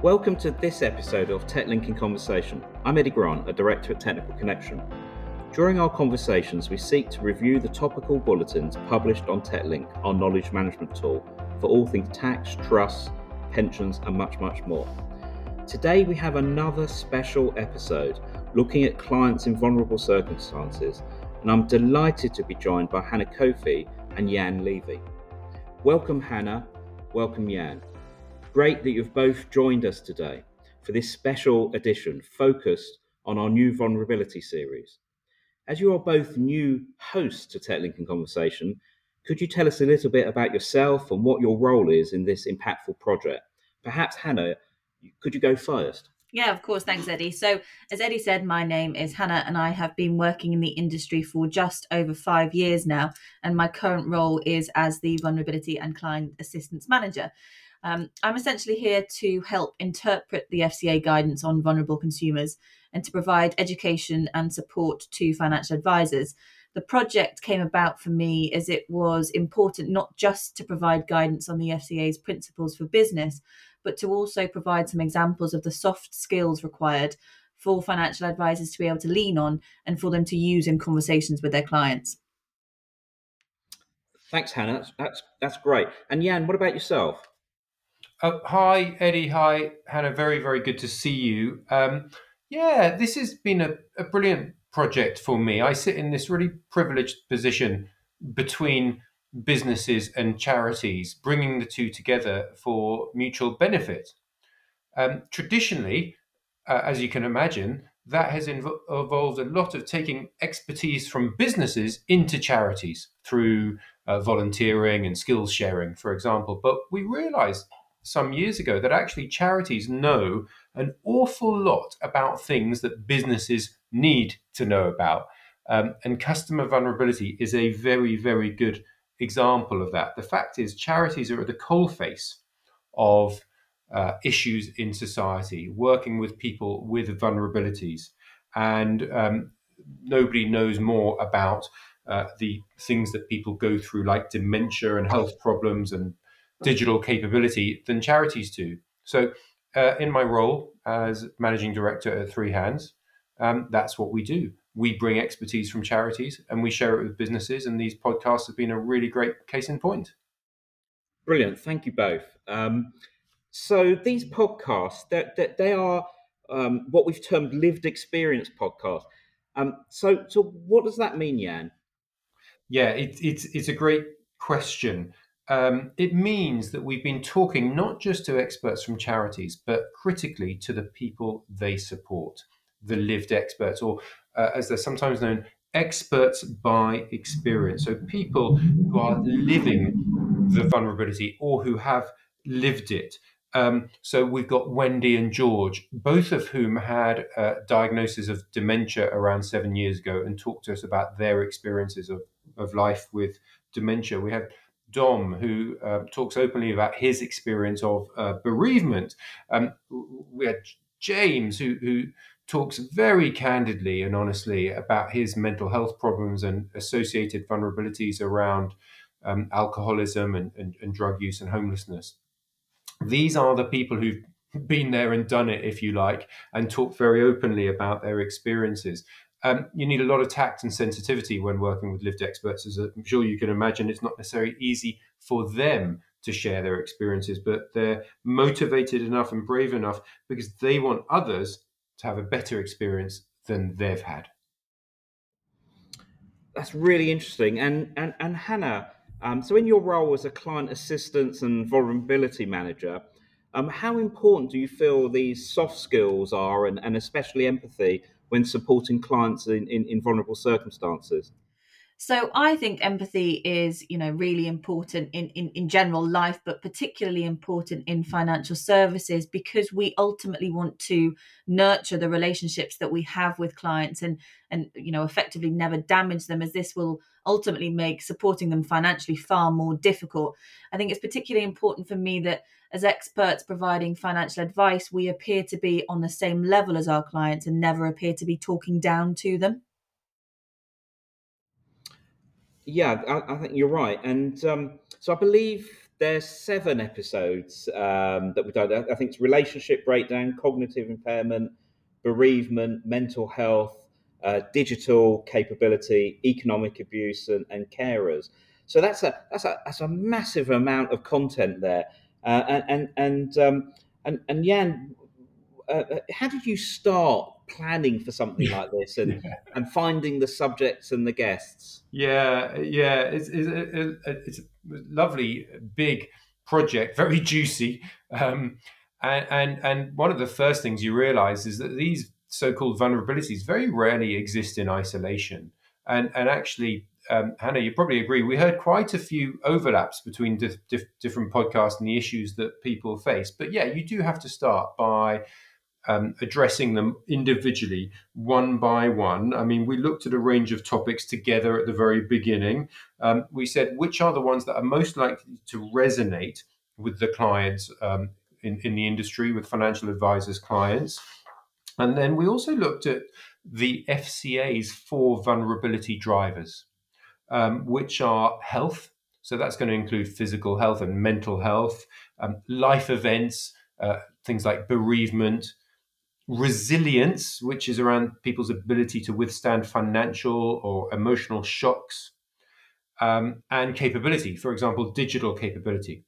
Welcome to this episode of TechLink in Conversation. I'm Eddie Grant, a director at Technical Connection. During our conversations, we seek to review the topical bulletins published on TechLink, our knowledge management tool, for all things tax, trusts, pensions, and much, much more. Today, we have another special episode looking at clients in vulnerable circumstances, and I'm delighted to be joined by Hannah Kofi and Jan Levy. Welcome, Hannah. Welcome, Jan. Great that you've both joined us today for this special edition focused on our new vulnerability series. As you are both new hosts to TechLink in Conversation, could you tell us a little bit about yourself and what your role is in this impactful project? Perhaps, Hannah, could you go first? Yeah, of course. Thanks, Eddie. So, as Eddie said, my name is Hannah, and I have been working in the industry for just over five years now. And my current role is as the Vulnerability and Client Assistance Manager. Um, I'm essentially here to help interpret the FCA guidance on vulnerable consumers and to provide education and support to financial advisors. The project came about for me as it was important not just to provide guidance on the FCA's principles for business, but to also provide some examples of the soft skills required for financial advisors to be able to lean on and for them to use in conversations with their clients. Thanks, Hannah. That's that's, that's great. And Jan, what about yourself? Uh, hi, Eddie. Hi, Hannah. Very, very good to see you. Um, yeah, this has been a, a brilliant project for me. I sit in this really privileged position between businesses and charities, bringing the two together for mutual benefit. Um, traditionally, uh, as you can imagine, that has inv- involved a lot of taking expertise from businesses into charities through uh, volunteering and skills sharing, for example. But we realized some years ago that actually charities know an awful lot about things that businesses need to know about. Um, and customer vulnerability is a very, very good example of that. The fact is, charities are at the coalface of uh, issues in society, working with people with vulnerabilities. And um, nobody knows more about uh, the things that people go through, like dementia and health problems and digital capability than charities do. So, uh, in my role as managing director at Three Hands, um, that's what we do. We bring expertise from charities and we share it with businesses. And these podcasts have been a really great case in point. Brilliant. Thank you both. Um, so, these podcasts, that they, they, are um, what we've termed lived experience podcasts. Um, so, so what does that mean, Jan? Yeah, it, it's it's a great question um, it means that we've been talking not just to experts from charities, but critically to the people they support, the lived experts, or uh, as they're sometimes known, experts by experience. So people who are living the vulnerability or who have lived it. Um, so we've got Wendy and George, both of whom had a diagnosis of dementia around seven years ago and talked to us about their experiences of, of life with dementia. We have Dom, who uh, talks openly about his experience of uh, bereavement. Um, we had James, who, who talks very candidly and honestly about his mental health problems and associated vulnerabilities around um, alcoholism and, and, and drug use and homelessness. These are the people who've been there and done it, if you like, and talk very openly about their experiences. Um, you need a lot of tact and sensitivity when working with lived experts. As I'm sure you can imagine, it's not necessarily easy for them to share their experiences, but they're motivated enough and brave enough because they want others to have a better experience than they've had. That's really interesting. And and and Hannah, um, so in your role as a client assistance and vulnerability manager, um, how important do you feel these soft skills are, and, and especially empathy, when supporting clients in, in, in vulnerable circumstances? So I think empathy is, you know, really important in, in, in general life, but particularly important in financial services because we ultimately want to nurture the relationships that we have with clients and and you know effectively never damage them as this will ultimately make supporting them financially far more difficult. I think it's particularly important for me that as experts providing financial advice, we appear to be on the same level as our clients and never appear to be talking down to them. Yeah, I, I think you're right. And um, so I believe there's seven episodes um, that we've done. I think it's relationship breakdown, cognitive impairment, bereavement, mental health, uh, digital capability, economic abuse, and, and, carers. So that's a that's a that's a massive amount of content there. Uh, and and and, um, and and Jan, uh, uh how did you start planning for something like this and yeah. and finding the subjects and the guests? Yeah, yeah, it's it's, it's a lovely big project, very juicy. Um, and, and and one of the first things you realize is that these so-called vulnerabilities very rarely exist in isolation. And and actually, um, Hannah, you probably agree. We heard quite a few overlaps between dif- dif- different podcasts and the issues that people face. But yeah, you do have to start by um, addressing them individually, one by one. I mean, we looked at a range of topics together at the very beginning. Um, we said which are the ones that are most likely to resonate with the clients um, in, in the industry, with financial advisors' clients. And then we also looked at the FCA's four vulnerability drivers, um, which are health. So that's going to include physical health and mental health, um, life events, uh, things like bereavement, resilience, which is around people's ability to withstand financial or emotional shocks, um, and capability, for example, digital capability.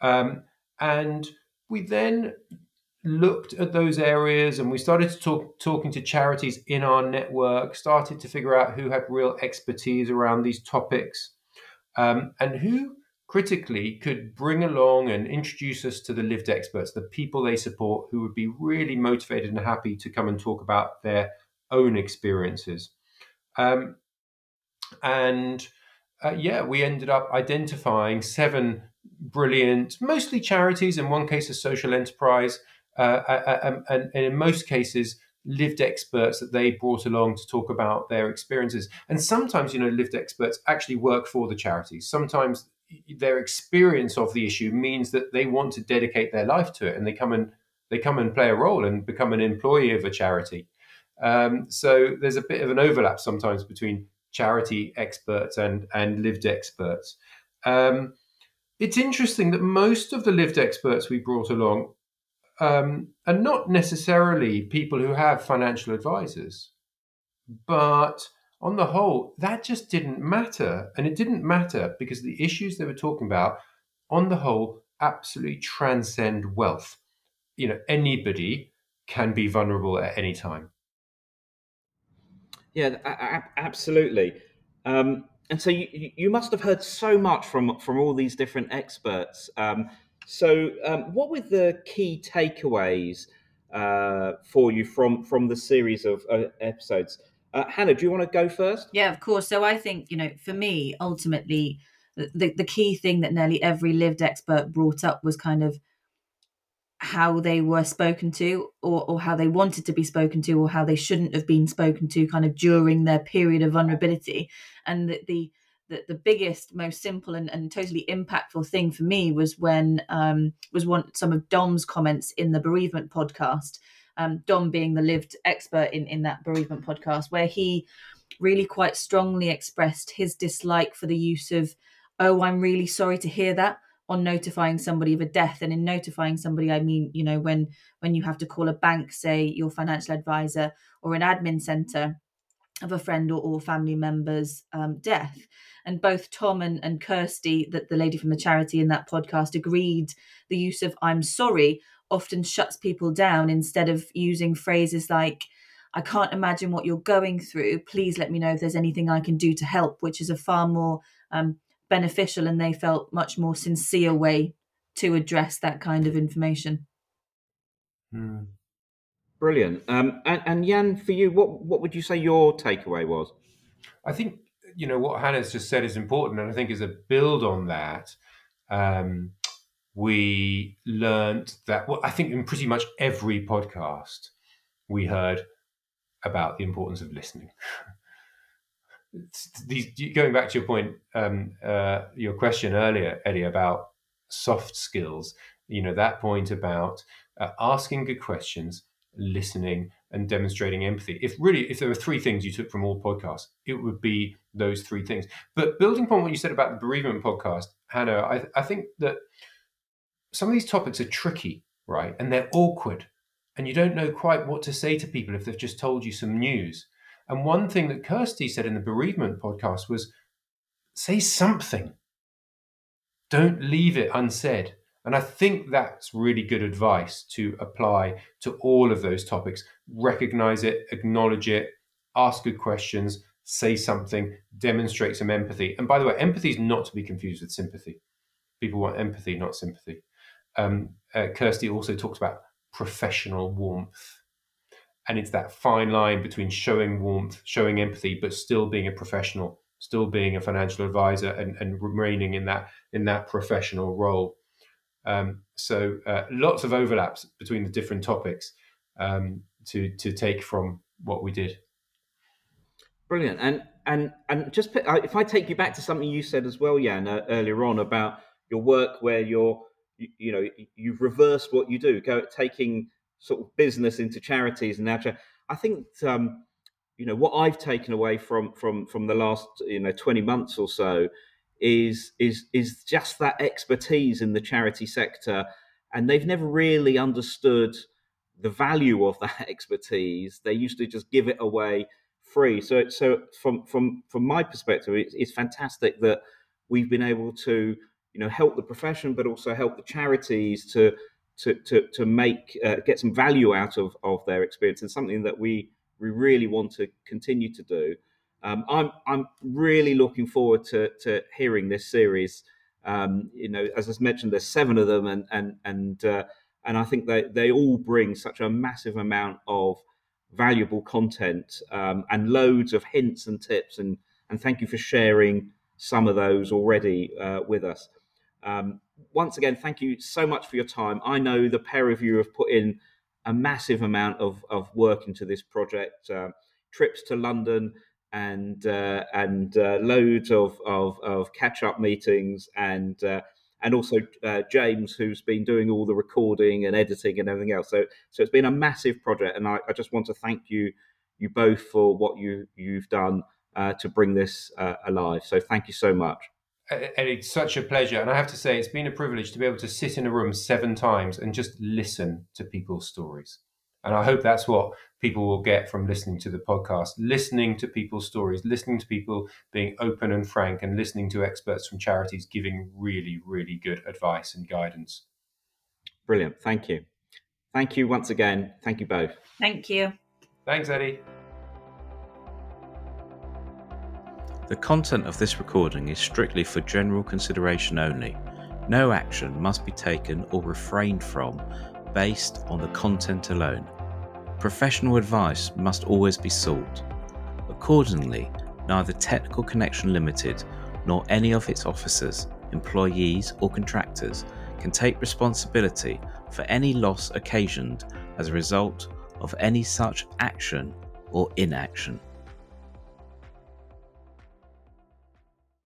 Um, and we then looked at those areas and we started to talk talking to charities in our network started to figure out who had real expertise around these topics um, and who critically could bring along and introduce us to the lived experts the people they support who would be really motivated and happy to come and talk about their own experiences. Um, and uh, yeah we ended up identifying seven brilliant mostly charities in one case a social enterprise uh, um, and, and, in most cases, lived experts that they brought along to talk about their experiences. And sometimes, you know, lived experts actually work for the charities. Sometimes their experience of the issue means that they want to dedicate their life to it, and they come and they come and play a role and become an employee of a charity. Um, so there's a bit of an overlap sometimes between charity experts and and lived experts. Um, it's interesting that most of the lived experts we brought along um, and not necessarily people who have financial advisors. But on the whole, that just didn't matter. And it didn't matter because the issues they were talking about, on the whole, absolutely transcend wealth. You know, anybody can be vulnerable at any time. Yeah, absolutely. Um, and so you, you must have heard so much from from all these different experts. Um, so, um, what were the key takeaways uh, for you from from the series of uh, episodes? Uh, Hannah, do you want to go first? Yeah, of course. So, I think you know, for me, ultimately, the the key thing that nearly every lived expert brought up was kind of how they were spoken to or, or how they wanted to be spoken to or how they shouldn't have been spoken to kind of during their period of vulnerability and the, the the, the biggest, most simple and, and totally impactful thing for me was when um, was one some of Dom's comments in the bereavement podcast. Um, Dom being the lived expert in in that bereavement podcast, where he really quite strongly expressed his dislike for the use of "Oh, I'm really sorry to hear that." on notifying somebody of a death and in notifying somebody i mean you know when when you have to call a bank say your financial advisor or an admin center of a friend or, or family member's um, death and both Dom and, and Kirsty, that the lady from the charity in that podcast, agreed the use of I'm sorry often shuts people down instead of using phrases like, I can't imagine what you're going through. Please let me know if there's anything I can do to help, which is a far more um, beneficial and they felt much more sincere way to address that kind of information. Mm. Brilliant. Um, and, and Jan, for you, what what would you say your takeaway was? I think you know what Hannah's just said is important, and I think as a build on that, um, we learned that. Well, I think in pretty much every podcast we heard about the importance of listening. These, going back to your point, um, uh, your question earlier, Eddie, about soft skills. You know that point about uh, asking good questions, listening, and demonstrating empathy. If really, if there were three things you took from all podcasts, it would be those three things. But building upon what you said about the bereavement podcast, Hannah, I, I think that some of these topics are tricky, right? And they're awkward. And you don't know quite what to say to people if they've just told you some news. And one thing that Kirsty said in the bereavement podcast was say something. Don't leave it unsaid. And I think that's really good advice to apply to all of those topics. Recognize it, acknowledge it, ask good questions, say something, demonstrate some empathy. And by the way, empathy is not to be confused with sympathy. People want empathy, not sympathy. Um, uh, Kirsty also talks about professional warmth. And it's that fine line between showing warmth, showing empathy, but still being a professional, still being a financial advisor and, and remaining in that in that professional role. Um, so uh, lots of overlaps between the different topics um, to to take from what we did. Brilliant, and and and just put, uh, if I take you back to something you said as well, Jan, uh, earlier on about your work where you're you, you, know you've reversed what you do, go taking sort of business into charities and now. I think um, you know what I've taken away from from from the last you know twenty months or so is is is just that expertise in the charity sector, and they've never really understood the value of that expertise. They used to just give it away free. So so from from from my perspective, it's, it's fantastic that we've been able to you know help the profession, but also help the charities to to to to make uh, get some value out of of their experience, and something that we we really want to continue to do. Um, I'm I'm really looking forward to to hearing this series. Um, you know, as I mentioned, there's seven of them, and and and uh, and I think they they all bring such a massive amount of valuable content um, and loads of hints and tips. And and thank you for sharing some of those already uh, with us. Um, once again, thank you so much for your time. I know the pair of you have put in a massive amount of, of work into this project. Uh, trips to London, and uh, and uh, loads of of, of catch up meetings and uh, and also uh, James who's been doing all the recording and editing and everything else. So so it's been a massive project, and I, I just want to thank you you both for what you you've done uh, to bring this uh, alive. So thank you so much. And it's such a pleasure. And I have to say, it's been a privilege to be able to sit in a room seven times and just listen to people's stories. And I hope that's what people will get from listening to the podcast listening to people's stories, listening to people being open and frank, and listening to experts from charities giving really, really good advice and guidance. Brilliant. Thank you. Thank you once again. Thank you both. Thank you. Thanks, Eddie. The content of this recording is strictly for general consideration only. No action must be taken or refrained from based on the content alone. Professional advice must always be sought. Accordingly, neither Technical Connection Limited nor any of its officers, employees, or contractors can take responsibility for any loss occasioned as a result of any such action or inaction.